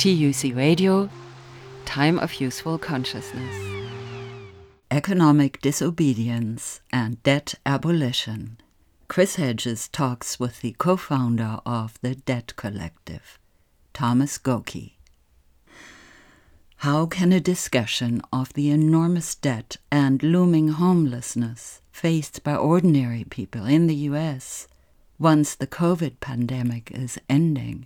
TUC Radio, Time of Useful Consciousness. Economic Disobedience and Debt Abolition. Chris Hedges talks with the co founder of the Debt Collective, Thomas Gokey. How can a discussion of the enormous debt and looming homelessness faced by ordinary people in the US once the COVID pandemic is ending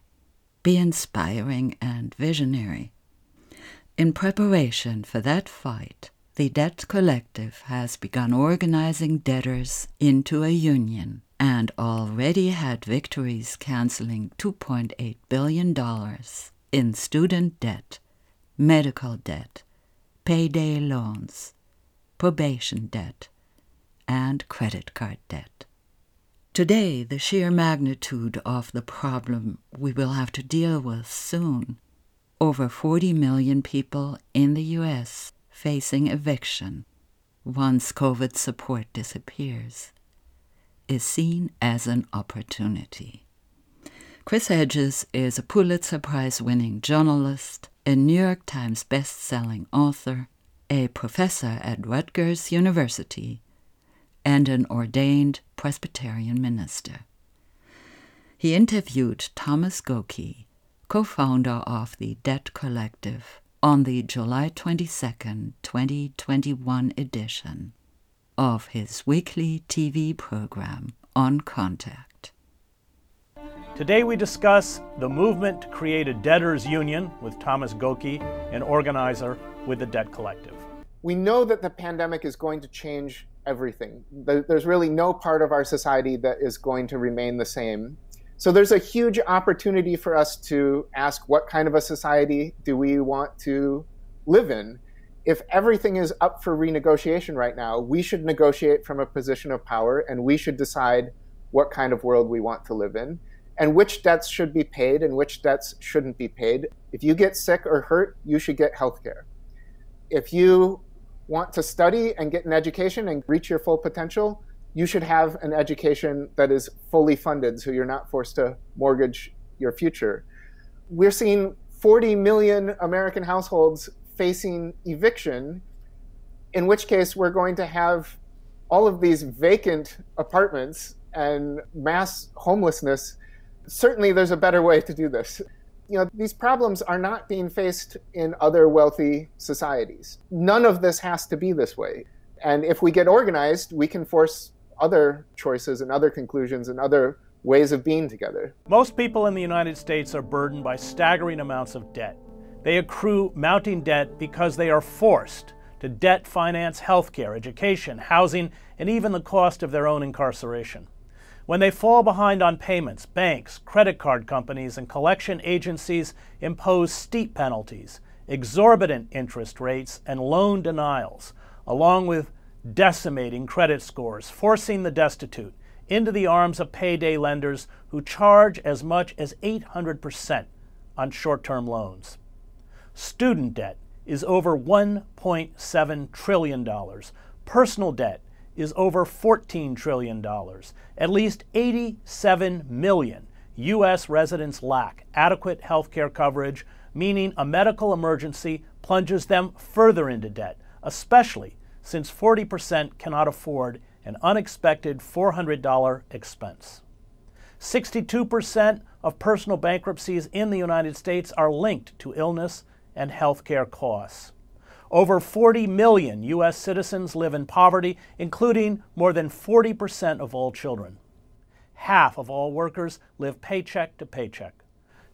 be inspiring and visionary? In preparation for that fight, the Debt Collective has begun organizing debtors into a union and already had victories canceling $2.8 billion in student debt medical debt, payday loans, probation debt, and credit card debt. Today, the sheer magnitude of the problem we will have to deal with soon over 40 million people in the U.S. facing eviction once COVID support disappears is seen as an opportunity. Chris Hedges is a Pulitzer Prize winning journalist a New York Times best-selling author, a professor at Rutgers University, and an ordained Presbyterian minister. He interviewed Thomas Gokey, co-founder of the Debt Collective, on the July 22, 2021 edition of his weekly TV program On Contact. Today we discuss the movement to create a debtors union with Thomas Gokey, an organizer with the Debt Collective. We know that the pandemic is going to change everything. There's really no part of our society that is going to remain the same. So there's a huge opportunity for us to ask what kind of a society do we want to live in? If everything is up for renegotiation right now, we should negotiate from a position of power and we should decide what kind of world we want to live in and which debts should be paid and which debts shouldn't be paid. If you get sick or hurt, you should get health care. If you want to study and get an education and reach your full potential, you should have an education that is fully funded so you're not forced to mortgage your future. We're seeing 40 million American households facing eviction, in which case we're going to have all of these vacant apartments and mass homelessness certainly there's a better way to do this. You know, these problems are not being faced in other wealthy societies. None of this has to be this way. And if we get organized, we can force other choices and other conclusions and other ways of being together. Most people in the United States are burdened by staggering amounts of debt. They accrue mounting debt because they are forced to debt finance healthcare, education, housing, and even the cost of their own incarceration. When they fall behind on payments, banks, credit card companies, and collection agencies impose steep penalties, exorbitant interest rates, and loan denials, along with decimating credit scores, forcing the destitute into the arms of payday lenders who charge as much as 800% on short term loans. Student debt is over $1.7 trillion. Personal debt is over $14 trillion. At least 87 million U.S. residents lack adequate health care coverage, meaning a medical emergency plunges them further into debt, especially since 40% cannot afford an unexpected $400 expense. 62% of personal bankruptcies in the United States are linked to illness and health care costs. Over 40 million U.S. citizens live in poverty, including more than 40% of all children. Half of all workers live paycheck to paycheck.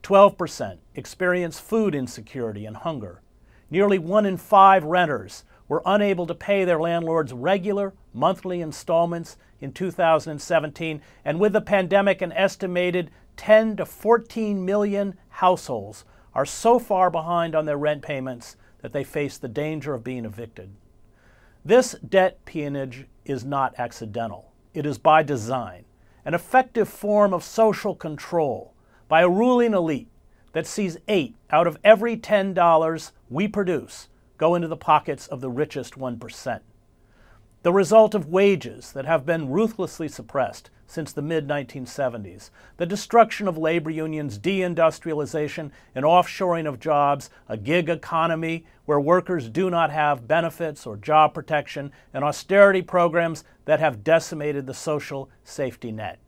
12% experience food insecurity and hunger. Nearly one in five renters were unable to pay their landlord's regular monthly installments in 2017, and with the pandemic, an estimated 10 to 14 million households are so far behind on their rent payments that they face the danger of being evicted. This debt peonage is not accidental. It is by design, an effective form of social control by a ruling elite that sees eight out of every $10 we produce go into the pockets of the richest 1%. The result of wages that have been ruthlessly suppressed since the mid 1970s. The destruction of labor unions, deindustrialization, and offshoring of jobs, a gig economy where workers do not have benefits or job protection, and austerity programs that have decimated the social safety net.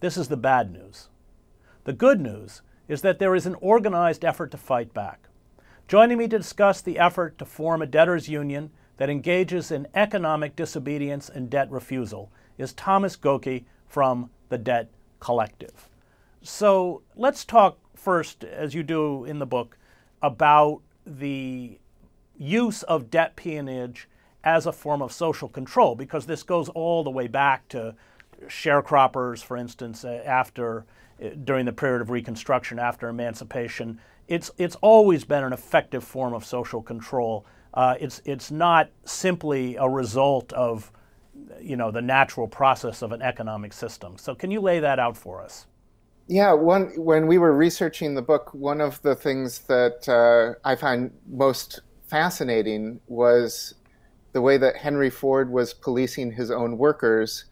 This is the bad news. The good news is that there is an organized effort to fight back. Joining me to discuss the effort to form a debtors' union that engages in economic disobedience and debt refusal is Thomas Gokey from the Debt Collective. So let's talk first, as you do in the book, about the use of debt peonage as a form of social control, because this goes all the way back to sharecroppers, for instance, uh, after uh, during the period of Reconstruction, after emancipation. It's it's always been an effective form of social control. Uh, it's it's not simply a result of you know the natural process of an economic system. So can you lay that out for us? Yeah, one when we were researching the book, one of the things that uh, I find most fascinating was the way that Henry Ford was policing his own workers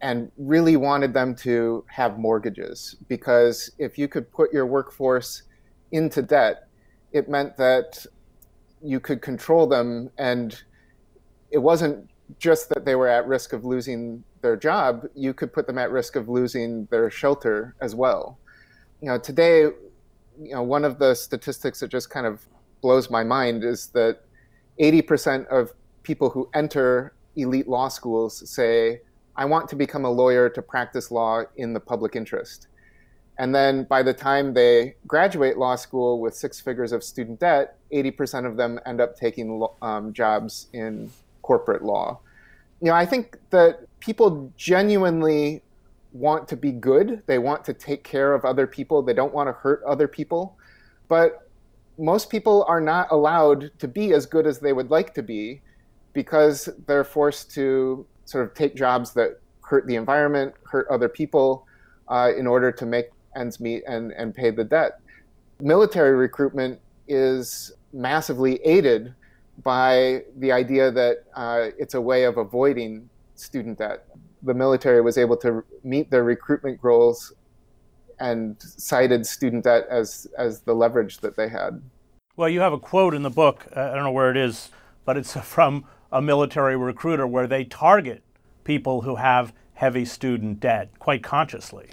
and really wanted them to have mortgages because if you could put your workforce into debt, it meant that you could control them and it wasn't just that they were at risk of losing their job, you could put them at risk of losing their shelter as well. You know, today, you know, one of the statistics that just kind of blows my mind is that 80% of people who enter elite law schools say, I want to become a lawyer to practice law in the public interest. And then by the time they graduate law school with six figures of student debt, 80% of them end up taking um, jobs in corporate law. You know, I think that people genuinely want to be good. They want to take care of other people. They don't want to hurt other people. But most people are not allowed to be as good as they would like to be because they're forced to sort of take jobs that hurt the environment, hurt other people uh, in order to make ends meet and, and pay the debt. Military recruitment is massively aided by the idea that uh, it's a way of avoiding student debt. The military was able to meet their recruitment goals and cited student debt as, as the leverage that they had. Well, you have a quote in the book, uh, I don't know where it is, but it's from a military recruiter where they target people who have heavy student debt quite consciously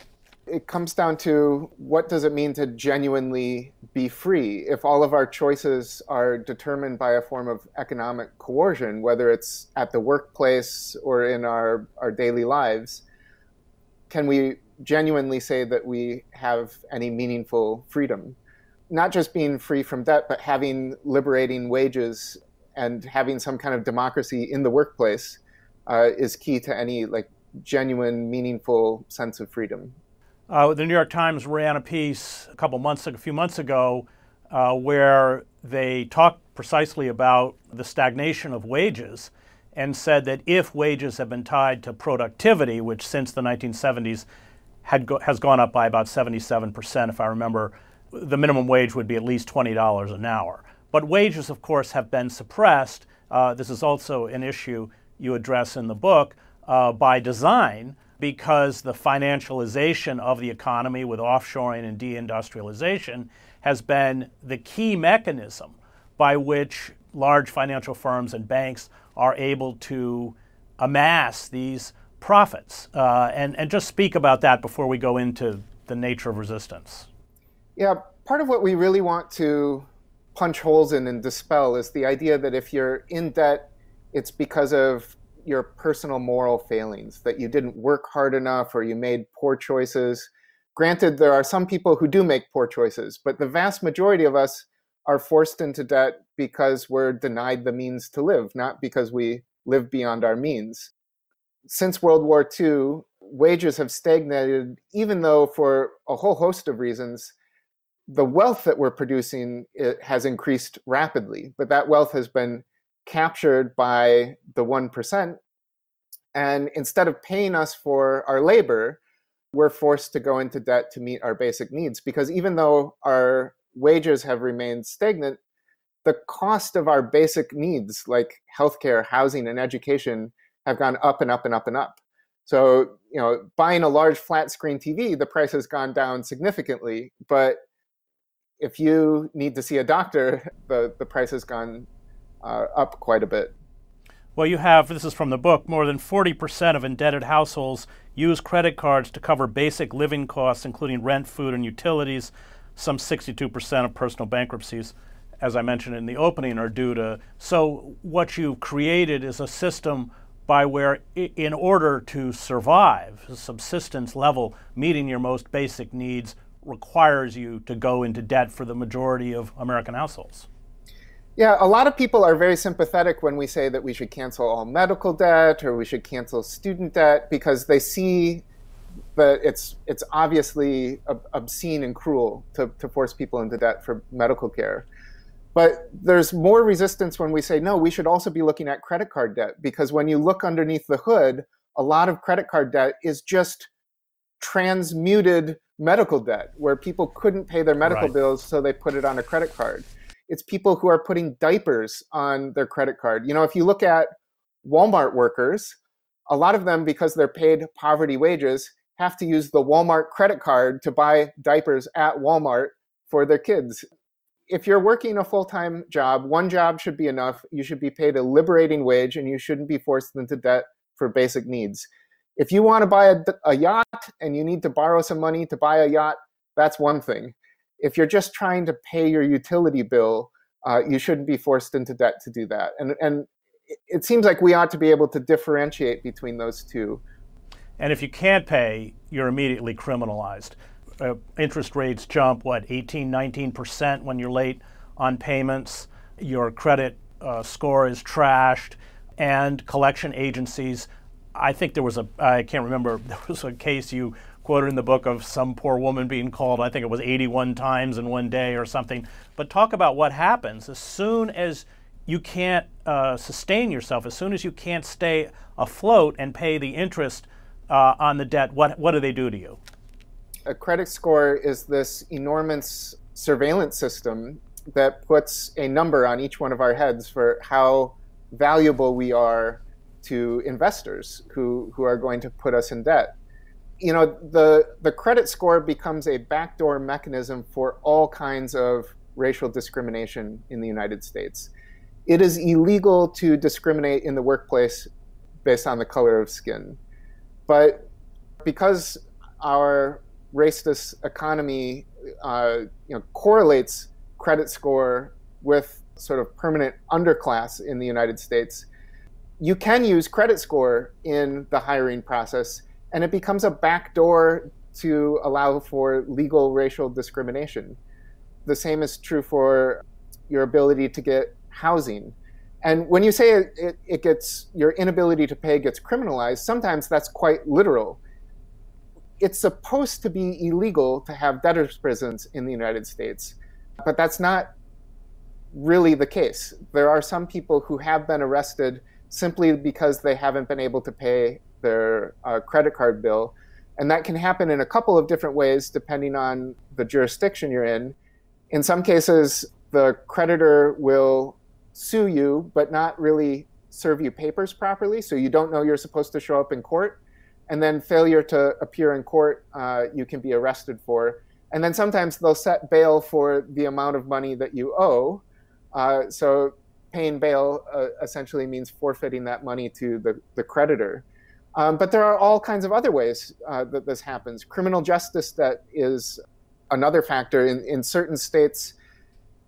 it comes down to what does it mean to genuinely be free? If all of our choices are determined by a form of economic coercion whether it's at the workplace or in our, our daily lives can we genuinely say that we have any meaningful freedom? Not just being free from debt but having liberating wages and having some kind of democracy in the workplace uh, is key to any like genuine meaningful sense of freedom uh, the New York Times ran a piece a couple months, a few months ago, uh, where they talked precisely about the stagnation of wages and said that if wages have been tied to productivity, which since the 1970s had go- has gone up by about 77%, if I remember, the minimum wage would be at least $20 an hour. But wages, of course, have been suppressed. Uh, this is also an issue you address in the book uh, by design because the financialization of the economy with offshoring and deindustrialization has been the key mechanism by which large financial firms and banks are able to amass these profits. Uh, and, and just speak about that before we go into the nature of resistance. Yeah, part of what we really want to punch holes in and dispel is the idea that if you're in debt, it's because of your personal moral failings, that you didn't work hard enough or you made poor choices. Granted, there are some people who do make poor choices, but the vast majority of us are forced into debt because we're denied the means to live, not because we live beyond our means. Since World War II, wages have stagnated, even though for a whole host of reasons, the wealth that we're producing has increased rapidly, but that wealth has been captured by the 1%. And instead of paying us for our labor, we're forced to go into debt to meet our basic needs. Because even though our wages have remained stagnant, the cost of our basic needs like healthcare, housing, and education have gone up and up and up and up. So, you know, buying a large flat screen TV, the price has gone down significantly. But if you need to see a doctor, the, the price has gone uh, up quite a bit. Well, you have, this is from the book, more than 40% of indebted households use credit cards to cover basic living costs, including rent, food, and utilities. Some 62% of personal bankruptcies, as I mentioned in the opening, are due to. So, what you've created is a system by where, in order to survive, a subsistence level, meeting your most basic needs requires you to go into debt for the majority of American households. Yeah, a lot of people are very sympathetic when we say that we should cancel all medical debt or we should cancel student debt because they see that it's it's obviously obscene and cruel to, to force people into debt for medical care. But there's more resistance when we say, no, we should also be looking at credit card debt because when you look underneath the hood, a lot of credit card debt is just transmuted medical debt where people couldn't pay their medical right. bills, so they put it on a credit card. It's people who are putting diapers on their credit card. You know, if you look at Walmart workers, a lot of them, because they're paid poverty wages, have to use the Walmart credit card to buy diapers at Walmart for their kids if you're working a full time job, one job should be enough. You should be paid a liberating wage and you shouldn't be forced into debt for basic needs. If you want to buy a, a, yacht and you need to borrow some money to buy a yacht, that's one thing. If you're just trying to pay your utility bill, uh, you shouldn't be forced into debt to do that. And, and it seems like we ought to be able to differentiate between those two. And if you can't pay, you're immediately criminalized uh, interest rates jump, what, 18, 19% when you're late on payments. Your credit uh, score is trashed. And collection agencies, I think there was a, I can't remember, there was a case you quoted in the book of some poor woman being called, I think it was 81 times in one day or something. But talk about what happens as soon as you can't uh, sustain yourself, as soon as you can't stay afloat and pay the interest uh, on the debt, what, what do they do to you? a credit score is this enormous surveillance system that puts a number on each one of our heads for how valuable we are to investors who, who are going to put us in debt. You know, the, the credit score becomes a backdoor mechanism for all kinds of racial discrimination in the United States. It is illegal to discriminate in the workplace based on the color of skin. But because our racist economy uh, you know, correlates credit score with sort of permanent underclass in the United States, you can use credit score in the hiring process, and it becomes a backdoor to allow for legal racial discrimination. The same is true for your ability to get housing. And when you say it, it, it gets your inability to pay gets criminalized, sometimes that's quite literal it's supposed to be illegal to have debtors' prisons in the United States, but that's not really the case. There are some people who have been arrested simply because they haven't been able to pay their uh, credit card bill. And that can happen in a couple of different ways depending on the jurisdiction you're in. In some cases, the creditor will sue you, but not really serve you papers properly. So you don't know you're supposed to show up in court and then failure to appear in court, uh, you can be arrested for. And then sometimes they'll set bail for the amount of money that you owe. Uh, so paying bail uh, essentially means forfeiting that money to the, the creditor. Um, but there are all kinds of other ways uh, that this happens. Criminal justice that is another factor. In, in certain states,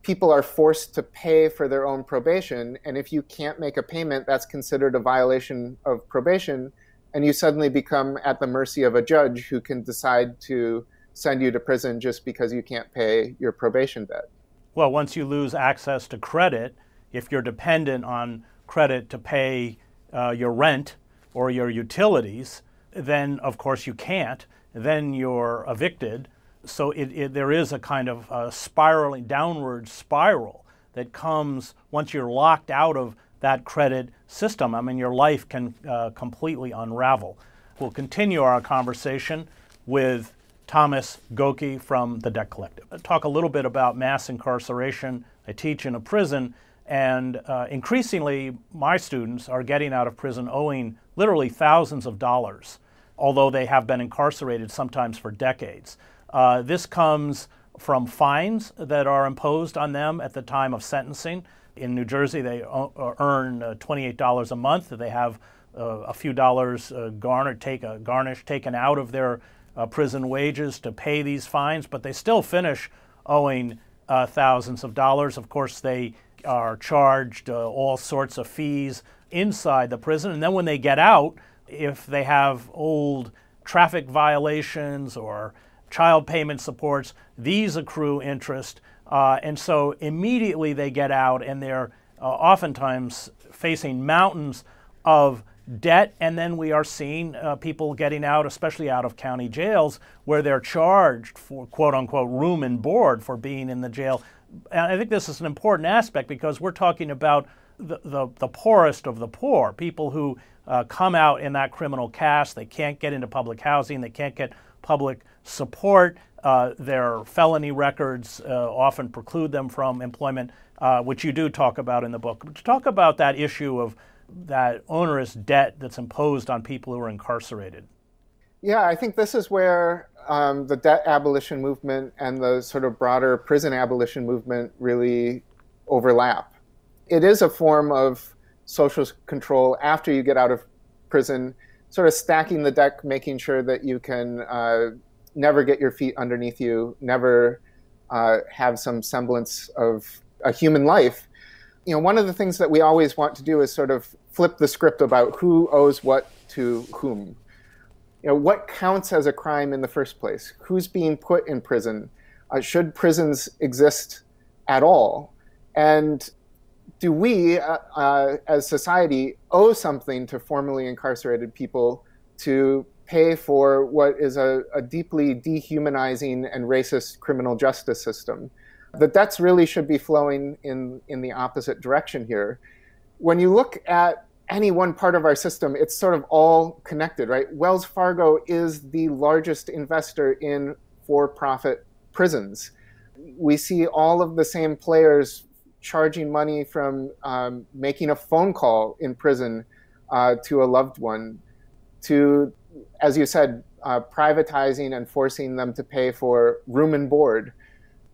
people are forced to pay for their own probation. And if you can't make a payment, that's considered a violation of probation and you suddenly become at the mercy of a judge who can decide to send you to prison just because you can't pay your probation debt. Well, once you lose access to credit, if you're dependent on credit to pay uh, your rent or your utilities, then of course you can't. Then you're evicted. So it, it, there is a kind of a spiraling downward spiral that comes once you're locked out of that credit system, I mean, your life can uh, completely unravel. We'll continue our conversation with Thomas Gokey from the Debt Collective. I'll talk a little bit about mass incarceration. I teach in a prison, and uh, increasingly, my students are getting out of prison owing literally thousands of dollars. although they have been incarcerated sometimes for decades. Uh, this comes from fines that are imposed on them at the time of sentencing. In New Jersey, they earn uh, $28 a month. They have uh, a few dollars uh, take garnish taken out of their uh, prison wages to pay these fines, but they still finish owing uh, thousands of dollars. Of course, they are charged uh, all sorts of fees inside the prison, and then when they get out, if they have old traffic violations or child payment supports, these accrue interest. Uh, and so immediately they get out and they're uh, oftentimes facing mountains of debt. And then we are seeing uh, people getting out, especially out of county jails, where they're charged for quote unquote room and board for being in the jail. And I think this is an important aspect because we're talking about the, the, poorest of the poor, people who uh, come out in that criminal caste. They can't get into public housing, they can't get public support. Uh, their felony records uh, often preclude them from employment, uh, which you do talk about in the book. But talk about that issue of that onerous debt that's imposed on people who are incarcerated. Yeah, I think this is where um, the debt abolition movement and the sort of broader prison abolition movement really overlap. It is a form of social control after you get out of prison, sort of stacking the deck, making sure that you can uh, never get your feet underneath you, never uh, have some semblance of a human life. You know, one of the things that we always want to do is sort of flip the script about who owes what to whom. You know, what counts as a crime in the first place? Who's being put in prison? Uh, should prisons exist at all? And do we, uh, uh, as society, owe something to formerly incarcerated people to pay for what is a, a, deeply dehumanizing and racist criminal justice system? The debts really should be flowing in, in the opposite direction here. When you look at any one part of our system, it's sort of all connected, right? Wells Fargo is the largest investor in for profit prisons. We see all of the same players charging money from um, making a phone call in prison uh, to a loved one, to, as you said, uh, privatizing and forcing them to pay for room and board.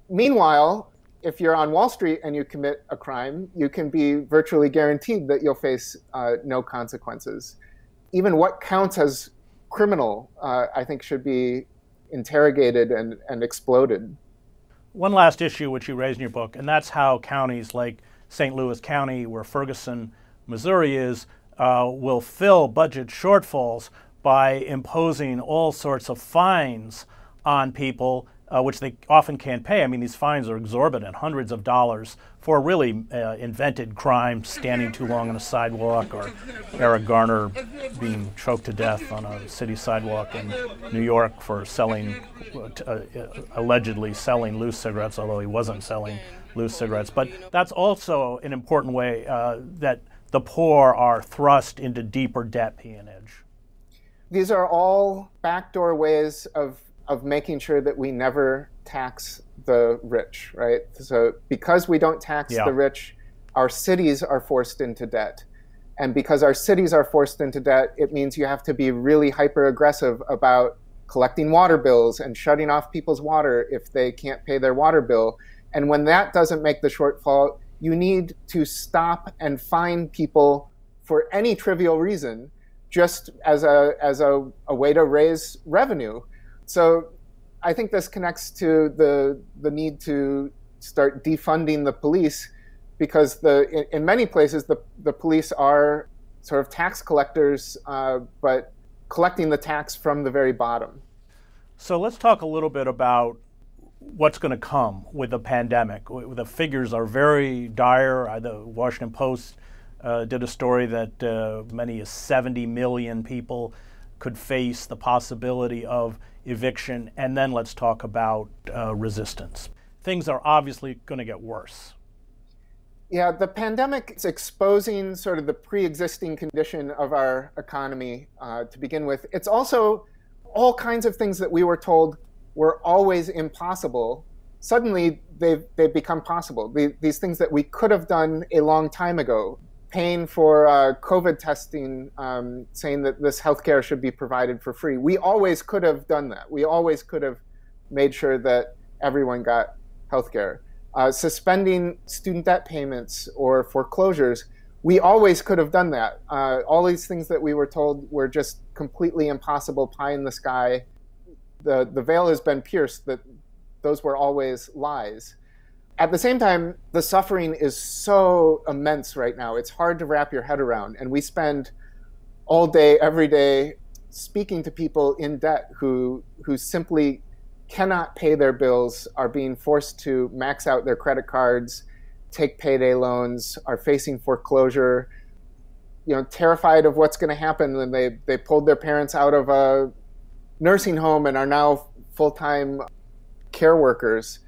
Meanwhile, if you're on Wall Street and you commit a crime, you can be virtually guaranteed that you'll face uh, no consequences. Even what counts as criminal, uh, I think, should be interrogated and, and exploded one last issue which you raise in your book, and that's how counties like St. Louis County, where Ferguson, Missouri is, uh, will fill budget shortfalls by imposing all sorts of fines on people uh, which they often can't pay. I mean, these fines are exorbitant, hundreds of dollars for really uh, invented crime, standing too long on a sidewalk, or Eric Garner being choked to death on a city sidewalk in New York for selling, uh, uh, allegedly selling loose cigarettes, although he wasn't selling loose cigarettes. But that's also an important way uh, that the poor are thrust into deeper debt peonage. These are all backdoor ways of of making sure that we never tax the rich, right? So because we don't tax yeah. the rich, our cities are forced into debt. And because our cities are forced into debt, it means you have to be really hyper aggressive about collecting water bills and shutting off people's water if they can't pay their water bill. And when that doesn't make the shortfall, you need to stop and fine people for any trivial reason just as a, as a, a way to raise revenue. So I think this connects to the the need to start defunding the police because the in, in many places the the police are sort of tax collectors, uh, but collecting the tax from the very bottom. So let's talk a little bit about what's going to come with the pandemic. The figures are very dire. The Washington Post uh, did a story that uh, many as 70 million people could face the possibility of eviction, and then let's talk about uh, resistance. Things are obviously going to get worse. Yeah, the pandemic is exposing sort of the pre existing condition of our economy uh, to begin with. It's also all kinds of things that we were told were always impossible. Suddenly, they've, they've become possible. The, these things that we could have done a long time ago paying for uh, COVID testing, um, saying that this healthcare should be provided for free. We always could have done that. We always could have made sure that everyone got healthcare. Uh, suspending student debt payments or foreclosures, we always could have done that. Uh, all these things that we were told were just completely impossible, pie in the sky. The, the veil has been pierced that those were always lies. At the same time, the suffering is so immense right now. It's hard to wrap your head around. And we spend all day, every day, speaking to people in debt who, who simply cannot pay their bills, are being forced to max out their credit cards, take payday loans, are facing foreclosure, you know, terrified of what's going to happen when they, they pulled their parents out of a nursing home and are now full time care workers.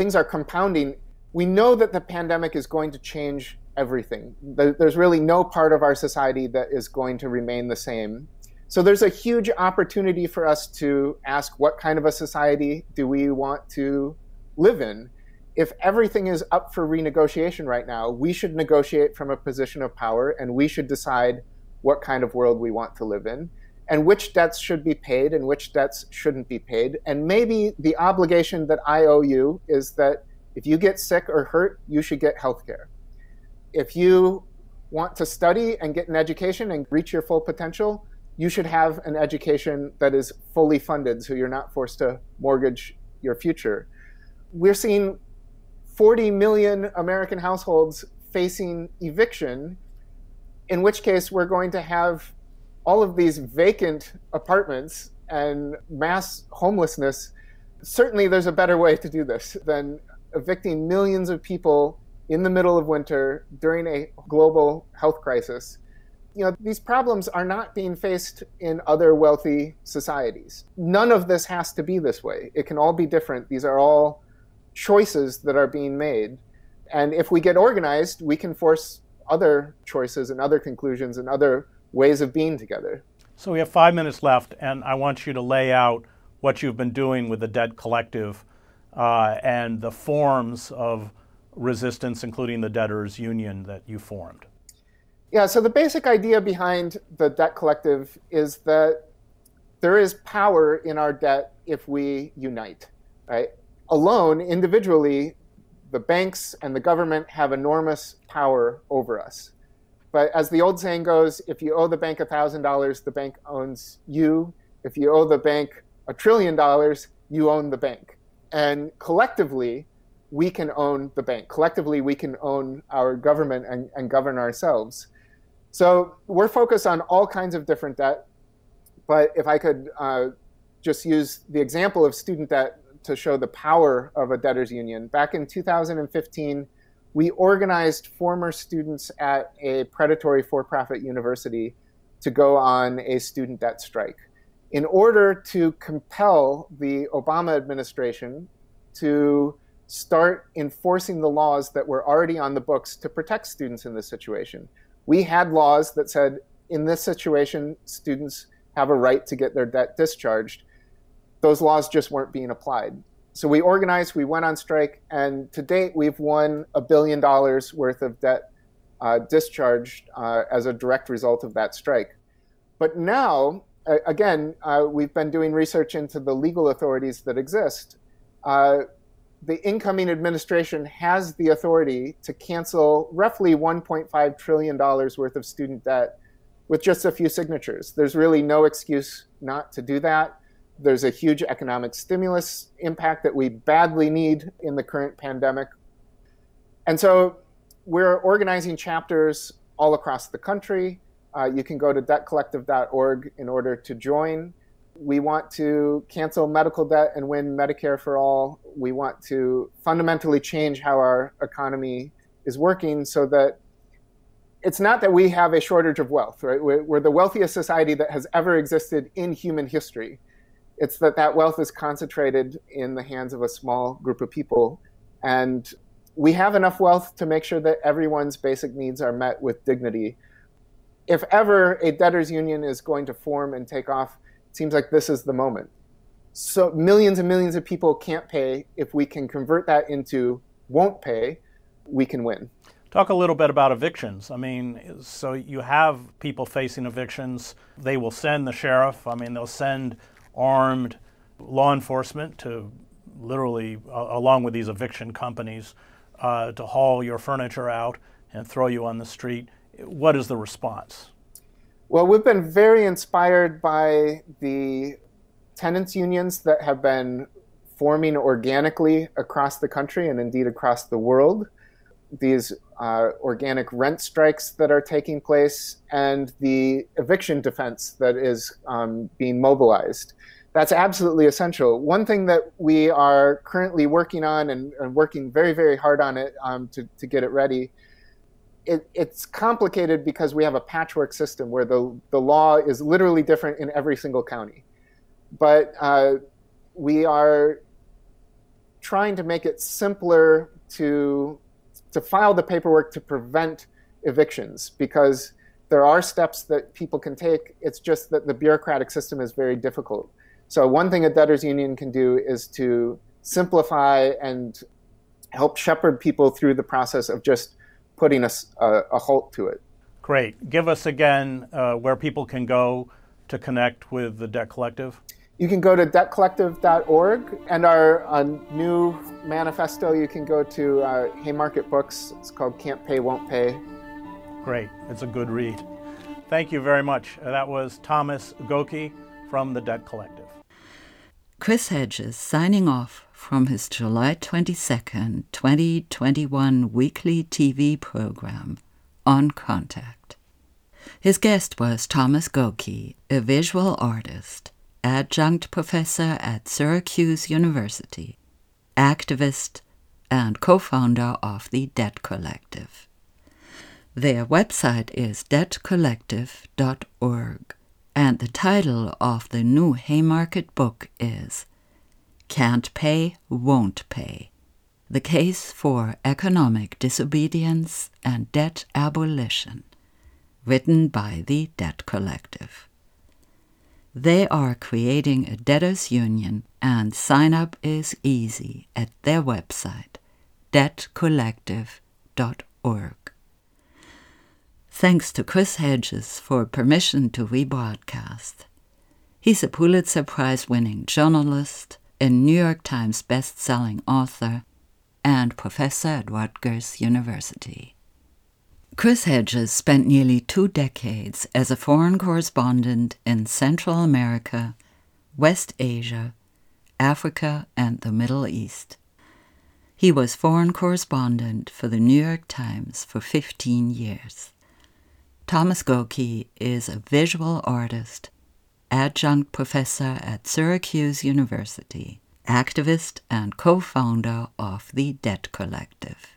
Things are compounding. We know that the pandemic is going to change everything. There's really no part of our society that is going to remain the same. So there's a huge opportunity for us to ask what kind of a society do we want to live in? If everything is up for renegotiation right now, we should negotiate from a position of power and we should decide what kind of world we want to live in and which debts should be paid and which debts shouldn't be paid. And maybe the obligation that I owe you is that if you get sick or hurt, you should get health care. If you want to study and get an education and reach your full potential, you should have an education that is fully funded so you're not forced to mortgage your future. We're seeing 40 million American households facing eviction, in which case we're going to have all of these vacant apartments and mass homelessness. Certainly, there's a better way to do this than evicting millions of people in the middle of winter during a global health crisis you know, these problems are not being faced in other wealthy societies. None of this has to be this way. It can all be different. These are all choices that are being made. And if we get organized, we can force other choices and other conclusions and other ways of being together. So we have five minutes left, and I want you to lay out what you've been doing with the Debt Collective uh, and the forms of resistance, including the debtors' union that you formed. Yeah, so the basic idea behind the debt collective is that there is power in our debt if we unite, right? Alone, individually, the banks and the government have enormous power over us. But as the old saying goes, if you owe the bank $1,000, the bank owns you. If you owe the bank a trillion dollars, you own the bank. And collectively, we can own the bank. Collectively, we can own our government and, and govern ourselves. So we're focused on all kinds of different debt. But if I could uh, just use the example of student debt to show the power of a debtors union, back in 2015, we organized former students at a predatory for profit university to go on a student debt strike in order to compel the Obama administration to start enforcing the laws that were already on the books to protect students in this situation we had laws that said in this situation, students have a right to get their debt discharged. Those laws just weren't being applied. So we organized, we went on strike, and to date, we've won a billion dollars worth of debt uh, discharged uh, as a direct result of that strike. But now, again, uh, we've been doing research into the legal authorities that exist. Uh, the incoming administration has the authority to cancel roughly $1.5 trillion worth of student debt with just a few signatures. There's really no excuse not to do that. There's a huge economic stimulus impact that we badly need in the current pandemic. And so we're organizing chapters all across the country. Uh, you can go to debtcollective.org in order to join we want to cancel medical debt and win Medicare for all. We want to fundamentally change how our economy is working so that it's not that we have a shortage of wealth, right? We're, we're, the wealthiest society that has ever existed in human history. It's that that wealth is concentrated in the hands of a small group of people. And we have enough wealth to make sure that everyone's basic needs are met with dignity. If ever a debtors union is going to form and take off, it seems like this is the moment. So millions and millions of people can't pay. If we can convert that into won't pay, we can win. Talk a little bit about evictions. I mean, so you have people facing evictions. They will send the sheriff. I mean, they'll send armed law enforcement to literally, uh, along with these eviction companies, uh, to haul your furniture out and throw you on the street. What is the response? Well, we've been very inspired by the tenants unions that have been forming organically across the country and indeed across the world. These uh, organic rent strikes that are taking place and the eviction defense that is um, being mobilized. That's absolutely essential. One thing that we are currently working on and, and working very, very hard on it um, to, to get it ready it, it's complicated because we have a patchwork system where the, the law is literally different in every single county. But uh, we are trying to make it simpler to, to file the paperwork to prevent evictions because there are steps that people can take. It's just that the bureaucratic system is very difficult. So, one thing a debtors union can do is to simplify and help shepherd people through the process of just putting a, a, a halt to it. Great. Give us again uh, where people can go to connect with the Debt Collective. You can go to debtcollective.org and our uh, new manifesto. You can go to uh, Haymarket Books. It's called Can't Pay, Won't Pay. Great. It's a good read. Thank you very much. Uh, that was Thomas Gokey from the Debt Collective. Chris Hedges signing off from his July 22nd, 2021 weekly TV program, On Contact. His guest was Thomas Gokey, a visual artist, adjunct professor at Syracuse University, activist, and co founder of the Debt Collective. Their website is debtcollective.org, and the title of the new Haymarket book is can't pay, won't pay. The Case for Economic Disobedience and Debt Abolition, written by the Debt Collective. They are creating a debtors union, and sign up is easy at their website, debtcollective.org. Thanks to Chris Hedges for permission to rebroadcast. He's a Pulitzer Prize winning journalist, a New York Times best-selling author, and professor at Rutgers University. Chris Hedges spent nearly two decades as a foreign correspondent in Central America, West Asia, Africa, and the Middle East. He was foreign correspondent for the New York Times for 15 years. Thomas Gokey is a visual artist adjunct professor at Syracuse University, activist and co founder of the Debt Collective.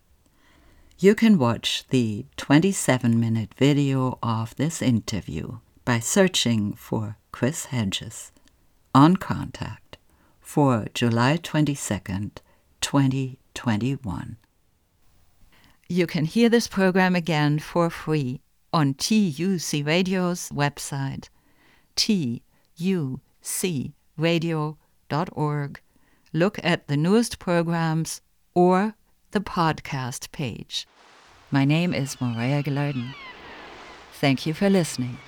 You can watch the 27 minute video of this interview by searching for Chris Hedges on Contact for July 22nd, 2021. You can hear this program again for free on TUC Radio's website tucradio.org. Look at the newest programs or the podcast page. My name is Maria Gilardin. Thank you for listening.